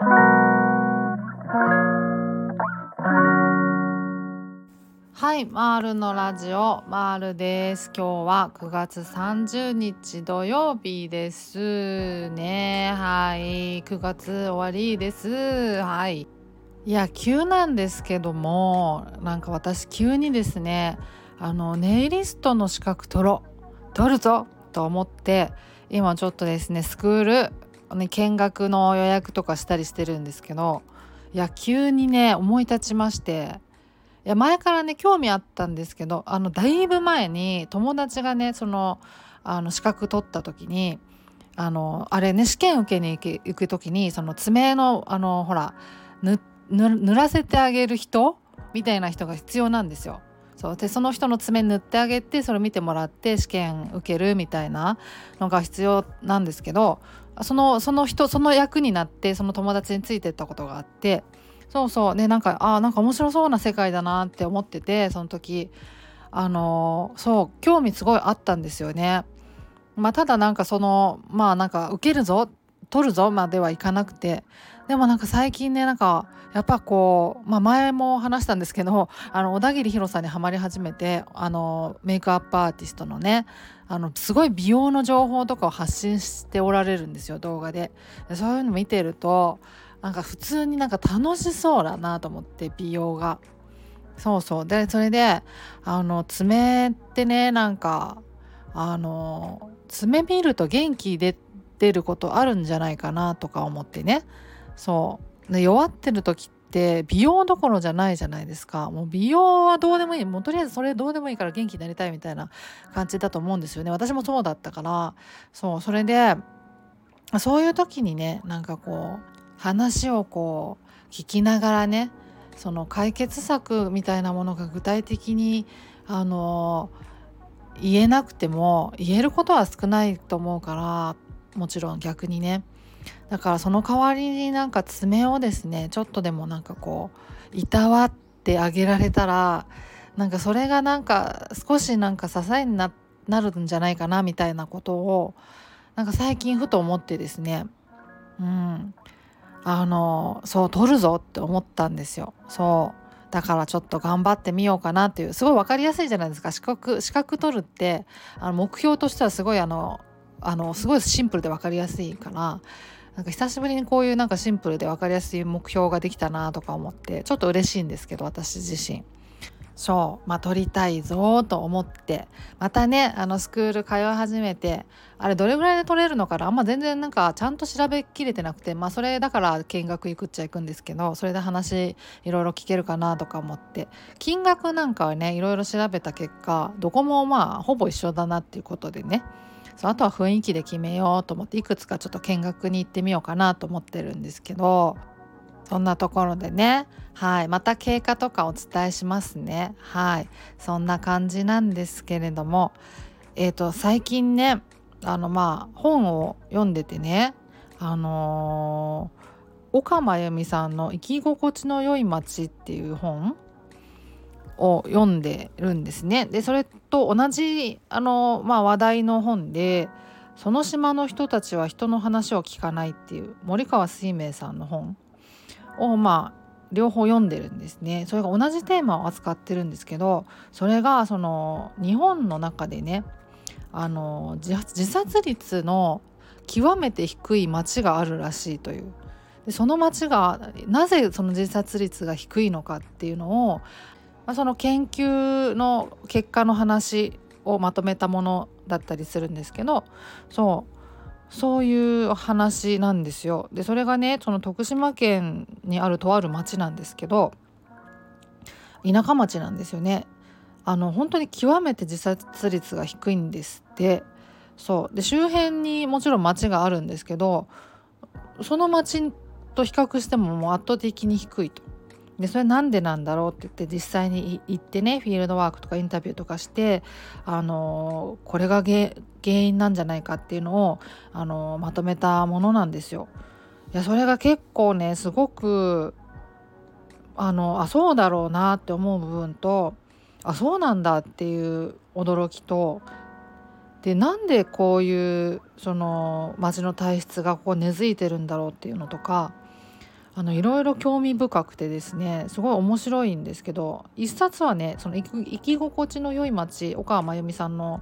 はい、マールのラジオマールです。今日は9月30日土曜日ですね。はい、9月終わりです。はい。いや急なんですけども、なんか私急にですね、あのネイリストの資格取ろう、取るぞと思って今ちょっとですねスクール、ね、見学の予約とかしたりしてるんですけど、いや急にね思い立ちまして。いや前からね興味あったんですけどあのだいぶ前に友達がねそのあの資格取った時にあのあれね試験受けに行く時にその爪のあのほら塗らせてあげる人みたいな人が必要なんですよ。そうでその人の爪塗ってあげてそれ見てもらって試験受けるみたいなのが必要なんですけどそのその人その役になってその友達についてったことがあってそうそうねなんかあなんか面白そうな世界だなって思っててその時あのそう興味すごいあったんですよね。まあ、ただなんかそのまあなんか受けるぞ取るぞまではいかなくて。でもなんか最近ねなんかやっぱこう、まあ、前も話したんですけどあの小田切ヒさんにはまり始めてあのメイクアップアーティストのねあのすごい美容の情報とかを発信しておられるんですよ動画で。でそういうの見てるとなんか普通になんか楽しそうだなと思って美容が。そうそう。でそれであの爪ってねなんかあの爪見ると元気出て出ることあるんじゃないかなとか思ってね。そう。で弱ってる時って美容どころじゃないじゃないですか。もう美容はどうでもいい。もうとりあえずそれどうでもいいから元気になりたいみたいな感じだと思うんですよね。私もそうだったから。そう。それでそういう時にねなんかこう話をこう聞きながらねその解決策みたいなものが具体的にあの言えなくても言えることは少ないと思うからもちろん逆にね。だからその代わりになんか爪をですねちょっとでもなんかこういたわってあげられたらなんかそれがなんか少しなんか支えになるんじゃないかなみたいなことをなんか最近ふと思ってですね。うん。あのそう取るぞって思ったんですよ。そう。だからちょっと頑張ってみようかなっていうすごい分かりやすいじゃないですか。資格資格取るってあの目標としてはすごいあのあのすごいシンプルで分かりやすいからなんか久しぶりにこういうなんかシンプルで分かりやすい目標ができたなとか思ってちょっと嬉しいんですけど私自身。そう。まあ撮りたいぞと思って。またねあのスクール通い始めてあれどれぐらいで撮れるのかな？あんま全然なんかちゃんと調べきれてなくてまあそれだから見学行くっちゃ行くんですけどそれで話いろいろ聞けるかなとか思って。金額なんかはねいろいろ調べた結果どこもまあほぼ一緒だなっていうことでね。そうあとは雰囲気で決めようと思っていくつかちょっと見学に行ってみようかなと思ってるんですけどそんなところでね。はい。また経過とかお伝えしますね。はい。そんな感じなんですけれども。えっ、ー、と最近ねあのまあ本を読んでてねあのー、岡真由美さんの「生き心地の良い街」っていう本を読んでるんですね。でそれと同じあの、まあ、話題の本で「その島の人たちは人の話を聞かない」っていう森川水明さんの本をまあ両方読んでるんですねそれが同じテーマを扱ってるんですけどそれがその日本の中でねあの自殺率の極めて低い町があるらしいというでその町がなぜその自殺率が低いのかっていうのを、まあ、その研究の結果の話をまとめたものだったりするんですけどそうそういう話なんですよ。でそれがねその徳島県にあるとある町なんですけど田舎町なんですよね。あの本当に極めて自殺率が低いんですってそうで周辺にもちろん町があるんですけどその町と比較してももう圧倒的に低いと。でそれなんでなんだろうって言って実際に行ってねフィールドワークとかインタビューとかしてあのこれが原因なんじゃないかっていうのをあのまとめたものなんですよ。いやそれが結構ねすごくあのあそうだろうなって思う部分とあそうなんだっていう驚きとでなんでこういうその街の体質がここ根付いてるんだろうっていうのとかあのいろいろ興味深くてですねすごい面白いんですけど一冊はねその生き心地の良い街岡川真由美さんの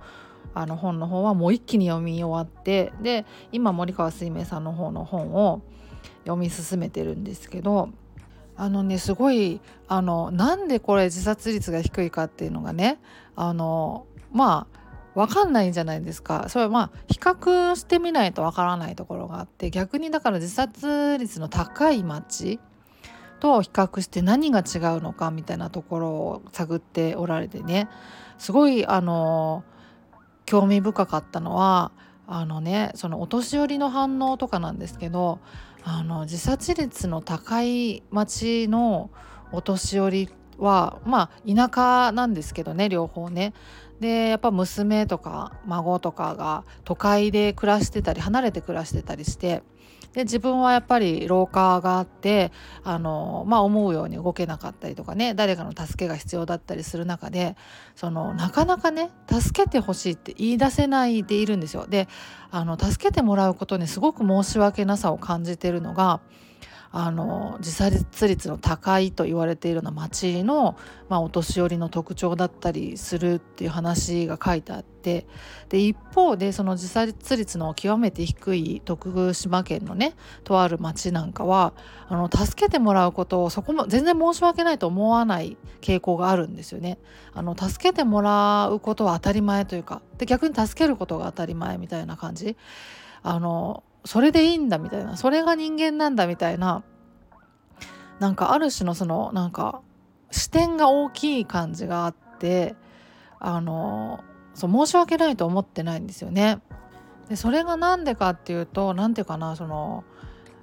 あの本の方はもう一気に読み終わってで今森川水明さんの方の本を読み進めてるんですけどあのねすごいあのなんでこれ自殺率が低いかっていうのがねあのまあ分かんないんじゃないですか。それはまあ比較してみないと分からないところがあって逆にだから自殺率の高い町と比較して何が違うのかみたいなところを探っておられてね。すごいあの興味深かったのはあのねそのお年寄りの反応とかなんですけどあの自殺率の高い町のお年寄りはまあ田舎なんですけどね両方ね。でやっぱ娘とか孫とかが都会で暮らしてたり離れて暮らしてたりしてで自分はやっぱり老化があってあの、まあ、思うように動けなかったりとかね誰かの助けが必要だったりする中でそのなかなかね助けてほしいって言い出せないでいるんですよ。であの助けてもらうことにすごく申し訳なさを感じてるのがあの自殺率の高いと言われているような町の、まあ、お年寄りの特徴だったりするっていう話が書いてあってで一方でその自殺率の極めて低い徳島県のねとある町なんかはあの助けてもらうことをそこも全然申し訳ないと思わない傾向があるんですよね。あの助けてもらうことは当たり前というかで逆に助けることが当たり前みたいな感じ。あのそれでいいんだみたいなそれが人間なんだみたいななんかある種のそのなんか視点が大きい感じがあってあのそう申し訳ないと思ってないんですよね。でそれが何でかっていうと何て言うかなその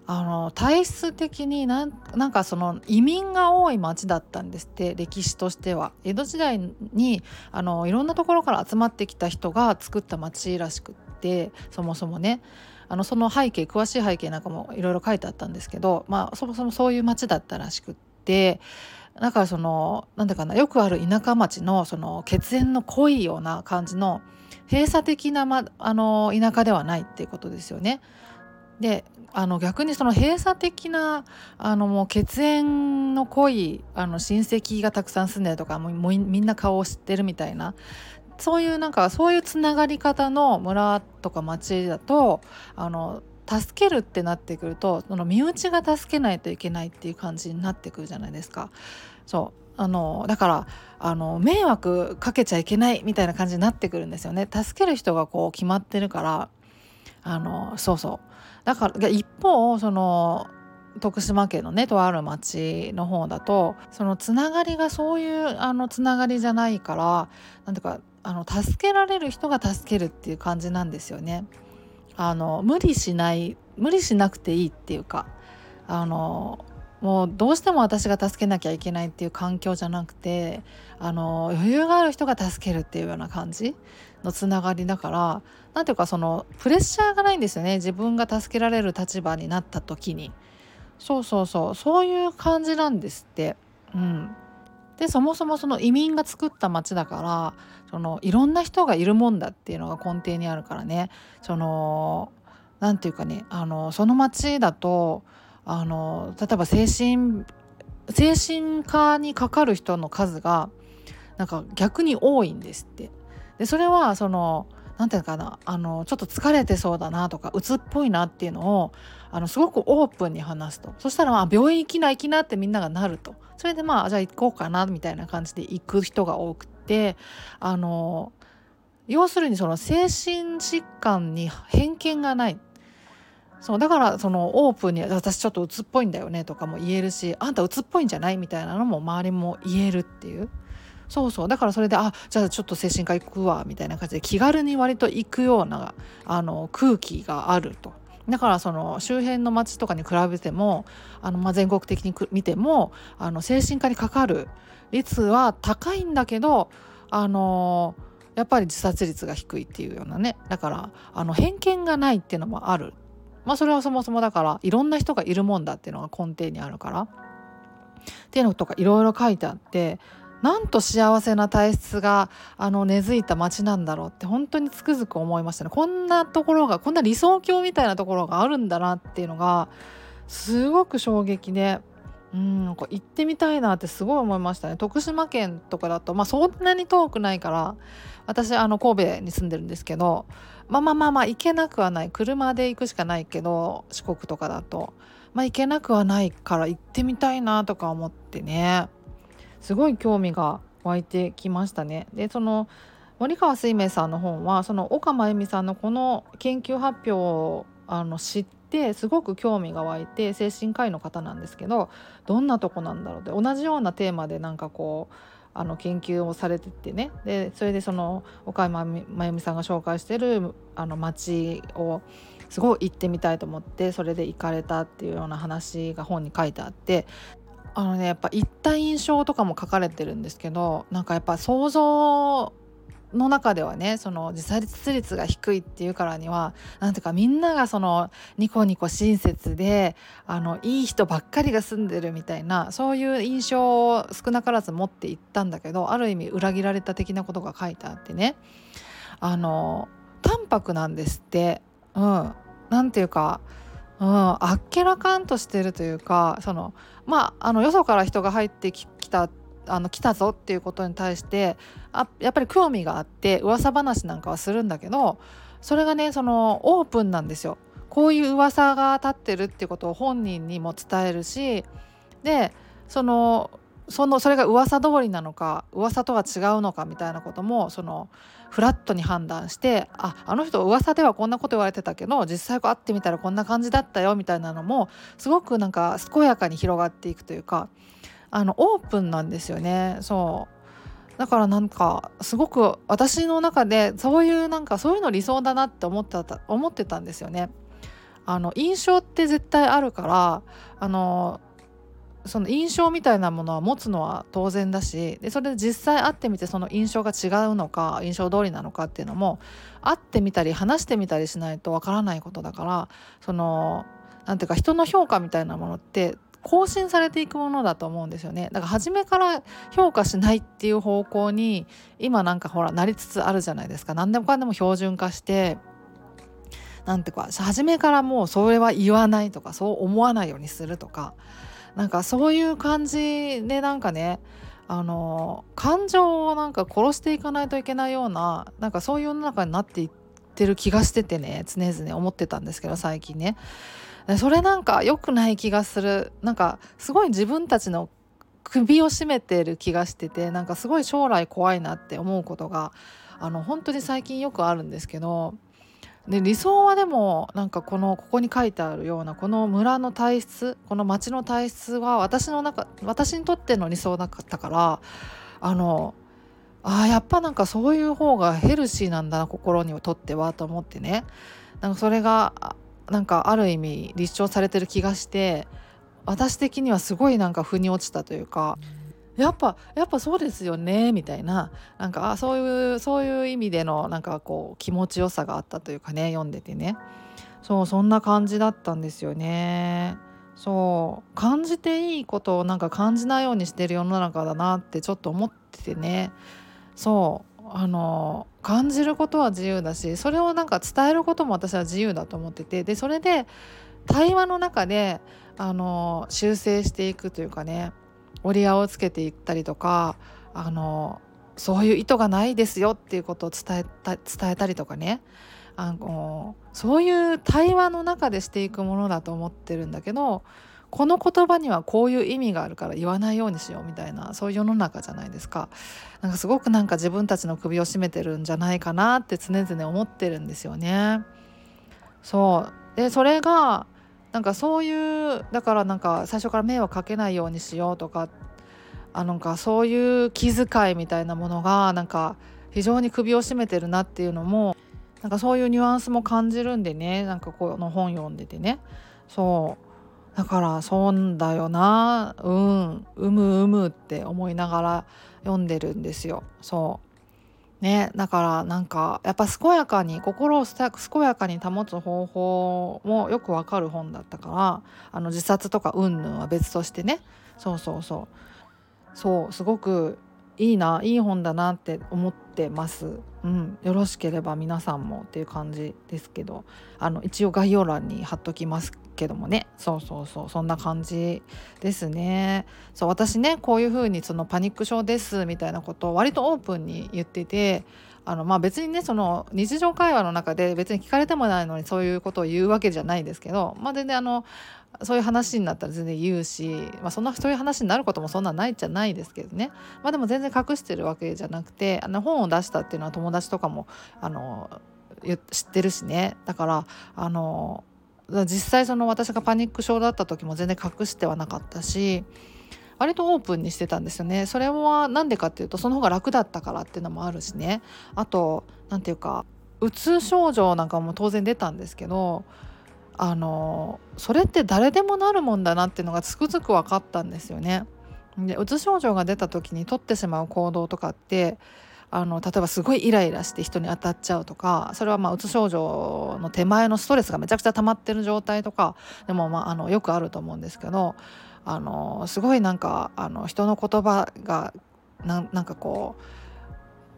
あの体質的になんなんかその移民が多い町だったんですって歴史としては江戸時代にあのいろんなところから集まってきた人が作った町らしくってそもそもねあのその背景詳しい背景なんかもいろいろ書いてあったんですけど、まあ、そもそもそういう町だったらしくってだからそのなんだかなよくある田舎町のその血縁の濃いような感じの閉鎖的な、ま、あの田舎ではないっていうことですよね。であの逆にその閉鎖的なあのもう血縁の濃いあの親戚がたくさん住んでるとかもうみんな顔を知ってるみたいなそういうなんかそういうつながり方の村とか町だとあの助けるってなってくるとその身内が助けないといけないっていう感じになってくるじゃないですか。そうあのだからあの迷惑かけちゃいけないみたいな感じになってくるんですよね。助ける人がこう決まってるからあのそうそうだから一方その徳島県のねとある町の方だとそのつながりがそういうあのつながりじゃないからなんていうかあの助けられる人が助けるっていう感じなんですよね。あの無理しない無理しなくていいっていうかあのもうどうしても私が助けなきゃいけないっていう環境じゃなくてあの余裕がある人が助けるっていうような感じのつながりだから何ていうかそのプレッシャーがないんですよね。自分が助けられる立場になった時に。そうそうそう。そういう感じなんですって。うん。でそもそもその移民が作った町だからそのいろんな人がいるもんだっていうのが根底にあるからねその何て言うかねあのその町だとあの例えば精神精神科にかかる人の数がなんか逆に多いんですって。でそれはその何て言うかなあのちょっと疲れてそうだなとか鬱っぽいなっていうのをあのすごくオープンに話すと。そしたらまあ病院行きな行きなってみんながなると。それでまあじゃあ行こうかなみたいな感じで行く人が多くて。あの要するにその精神疾患に偏見がない。そうだからそのオープンに私ちょっと鬱っぽいんだよねとかも言えるしあんた鬱っぽいんじゃない？みたいなのも周りも言えるっていう。そうそう。だからそれであじゃあちょっと精神科行くわみたいな感じで気軽に割と行くようなあの空気があると。だからその周辺の町とかに比べてもあの、まあ、全国的に見てもあの精神科にかかる率は高いんだけどあのやっぱり自殺率が低いっていうようなね。だからあの偏見がないっていうのもある。まあそれはそもそもだからいろんな人がいるもんだっていうのが根底にあるから。っていうのとかいろいろ書いてあってなんと幸せな体質があの根付いた街なんだろうって本当につくづく思いましたね。こんなところがこんな理想郷みたいなところがあるんだなっていうのがすごく衝撃で。うんなんか行ってみたいなってすごい思いましたね。徳島県とかだとまあそんなに遠くないから私あの神戸に住んでるんですけどまあまあまあまあ行けなくはない。車で行くしかないけど四国とかだと。まあ行けなくはないから行ってみたいなとか思ってね。すごい興味が湧いてきましたね。でその森川水明さんの本はその岡真由美さんのこの研究発表をあの知ってすごく興味が湧いて精神科医の方なんですけどどんなとこなんだろうって同じようなテーマでなんかこうあの研究をされててねでそれでその岡山真由美さんが紹介してるあの町をすごい行ってみたいと思ってそれで行かれたっていうような話が本に書いてあってあのねやっぱ行った印象とかも書かれてるんですけどなんかやっぱ想像の中ではねその自殺率が低いっていうからにはなんていうかみんながそのニコニコ親切であのいい人ばっかりが住んでるみたいなそういう印象を少なからず持っていったんだけどある意味裏切られた的なことが書いてあってね。あの淡白なんですって。うん。なんていうかうん、あっけらかんとしてるというかそのまああのよそから人が入ってきたあの来たぞっていうことに対してあやっぱり興味があって噂話なんかはするんだけどそれがねそのオープンなんですよ。こういう噂が立ってるっていうことを本人にも伝えるしでそのそのそれが噂通りなのか噂とは違うのかみたいなこともそのフラットに判断してああの人噂ではこんなこと言われてたけど実際会ってみたらこんな感じだったよみたいなのもすごくなんか健やかに広がっていくというかあのオープンなんですよねそうだからなんかすごく私の中でそういうなんかそういうの理想だなって思ってた思ってたんですよね。あの印象って絶対あるからあのその印象みたいなものは持つのは当然だしでそれで実際会ってみてその印象が違うのか印象通りなのかっていうのも会ってみたり話してみたりしないとわからないことだからその何ていうか人の評価みたいなものって更新されていくものだと思うんですよね。だから初めから評価しないっていう方向に今なんかほらなりつつあるじゃないですか。何でもかんでも標準化してなんていうか初めからもうそれは言わないとかそう思わないようにするとかなんかそういう感じでなんかねあの感情をなんか殺していかないといけないようななんかそういう世の中になっていってる気がしててね常々思ってたんですけど最近ね。それなんか良くない気がするなんかすごい自分たちの首を絞めてる気がしててなんかすごい将来怖いなって思うことがあの本当に最近よくあるんですけどで理想はでもなんかこのここに書いてあるようなこの村の体質この町の体質は私の中私にとっての理想だったからあのあやっぱなんかそういう方がヘルシーなんだな心にとってはと思ってね。なんかそれがなんかある意味立証されてる気がして私的にはすごいなんか腑に落ちたというかやっぱやっぱそうですよねみたいな。なんかあそういうそういう意味でのなんかこう気持ちよさがあったというかね読んでてね。そうそんな感じだったんですよね。そう。感じていいことをなんか感じないようにしてる世の中だなってちょっと思っててね。そう。あの感じることは自由だしそれをなんか伝えることも私は自由だと思ってて。でそれで対話の中であの修正していくというかね。折り合いをつけていったりとかあのそういう意図がないですよっていうことを伝えた伝えたりとかね。あのそういう対話の中でしていくものだと思ってるんだけどこの言葉にはこういう意味があるから言わないようにしようみたいなそういう世の中じゃないですか。なんかすごくなんか自分たちの首を絞めてるんじゃないかなって常々思ってるんですよね。そう。でそれがなんかそういうだからなんか最初から迷惑かけないようにしようとかあなんかそういう気遣いみたいなものがなんか非常に首を絞めてるなっていうのもなんかそういうニュアンスも感じるんでねなんかこの本読んでてね。そう。だからそうだよな。うん。うむうむって思いながら読んでるんですよ。そう。ね。だからなんかやっぱ健やかに心を健やかに保つ方法もよくわかる本だったからあの自殺とか云々は別としてね。そうそうそう。そうすごくいいないい本だなって思ってます。うん、よろしければ皆さんもっていう感じですけど。あの一応概要欄に貼っときますけどもね。そうそうそうそんな感じですね。そう私ねこういう風にそのパニック症ですみたいなことを割とオープンに言っててあのまあ別にねその日常会話の中で別に聞かれてもないのにそういうことを言うわけじゃないんですけどまあ全然あのそういう話になったら全然言うし、まあ、そんなそういう話になることもそんなないじゃないですけどね、まあ、でも全然隠してるわけじゃなくてあの本を出したっていうのは友達とかもあの知ってるしね。だからあの実際その私がパニック症だった時も全然隠してはなかったし割とオープンにしてたんですよねそれは何でかっていうとその方が楽だったからっていうのもあるしねあと何て言うかうつ症状なんかも当然出たんですけどあのそれって誰でもなるもんだなっていうのがつくづく分かったんですよね。でうつ症状が出た時に取ってしまう行動とかってあの例えばすごいイライラして人に当たっちゃうとかそれはまあうつ症状の手前のストレスがめちゃくちゃ溜まってる状態とかでもまああのよくあると思うんですけどあのすごいなんかあの人の言葉がなんかこう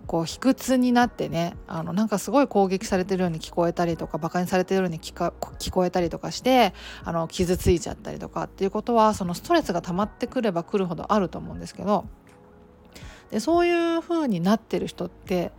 こう卑屈になってねあのなんかすごい攻撃されてるように聞こえたりとかバカにされてるように聞か聞こえたりとかしてあの傷ついちゃったりとかっていうことはそのストレスが溜まってくればくるほどあると思うんですけどでそういう風になってる人って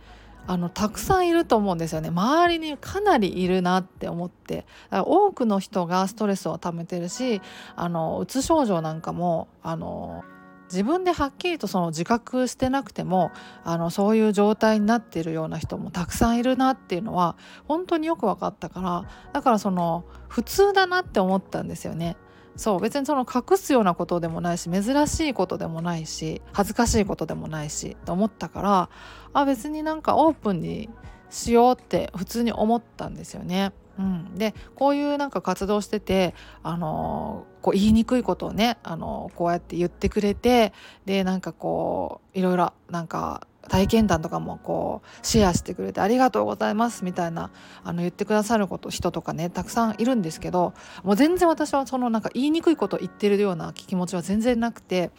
あのたくさんいると思うんですよね周りにかなりいるなって思って多くの人がストレスを溜めてるしあのうつ症状なんかもあの自分ではっきりとその自覚してなくてもあのそういう状態になっているような人もたくさんいるなっていうのは本当によく分かったからだからその普通だなって思ったんですよね。そう別にその隠すようなことでもないし珍しいことでもないし恥ずかしいことでもないしと思ったからあ別になんかオープンにしようって普通に思ったんですよね。うん、でこういうなんか活動してて、あのー、こう言いにくいことをね、あのー、こうやって言ってくれてでなんかこういろいろなんか体験談とかもこうシェアしてくれてありがとうございますみたいなあの言ってくださること人とかねたくさんいるんですけどもう全然私はそのなんか言いにくいことを言ってるような気持ちは全然なくて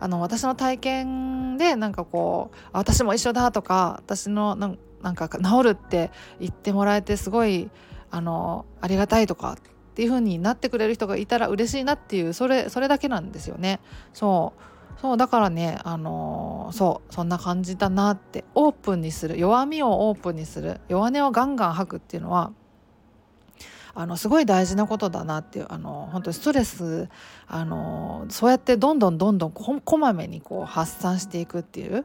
あの私の体験でなんかこう私も一緒だとか私のなんか治るって言ってもらえてすごいあのありがたいとかっていう風になってくれる人がいたら嬉しいなっていうそれそれだけなんですよね。そうそうだからねあのー、そうそんな感じだなってオープンにする弱みをオープンにする弱音をガンガン吐くっていうのはあのすごい大事なことだなっていうあの本当にストレスあのそうやってどんどんどんどんこまめにこう発散していくっていう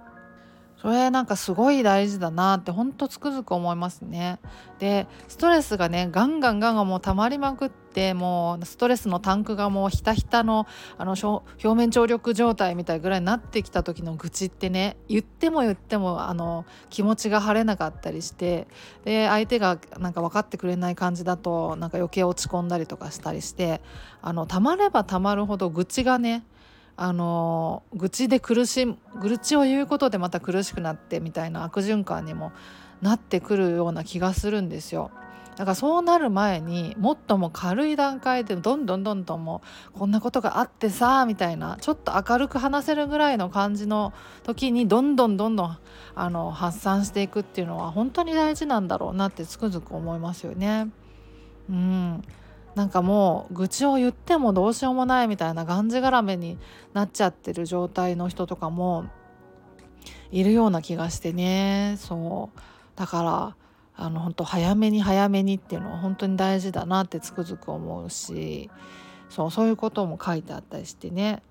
それなんかすごい大事だなってほんとつくづく思いますね。でストレスがねガンガンガンガンもう溜まりまくってもうストレスのタンクがもうひたひたのあの表面張力状態みたいぐらいになってきた時の愚痴ってね言っても言ってもあの気持ちが晴れなかったりしてで相手がなんか分かってくれない感じだとなんか余計落ち込んだりとかしたりしてあの溜まれば溜まるほど愚痴がねあの愚痴で苦し愚痴を言うことでまた苦しくなってみたいな悪循環にもなってくるような気がするんですよ。だからそうなる前にもっとも軽い段階でどんどんどんどんもうこんなことがあってさみたいなちょっと明るく話せるぐらいの感じの時にどんどんどんどんあの発散していくっていうのは本当に大事なんだろうなってつくづく思いますよね。うんなんかもう愚痴を言ってもどうしようもないみたいながんじがらめになっちゃってる状態の人とかもいるような気がしてね。そう。だからあの本当早めに早めにっていうのは本当に大事だなってつくづく思うしそうそういうことも書いてあったりしてね。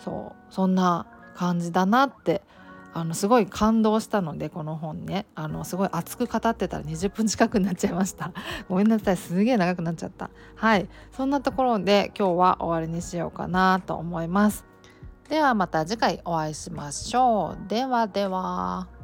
そうそんな感じだなってあのすごい感動したのでこの本ね。あのすごい熱く語ってたら20分近くになっちゃいました。ごめんなさい。すげえ長くなっちゃった。はい。そんなところで今日は終わりにしようかなと思います。ではまた次回お会いしましょう。ではでは。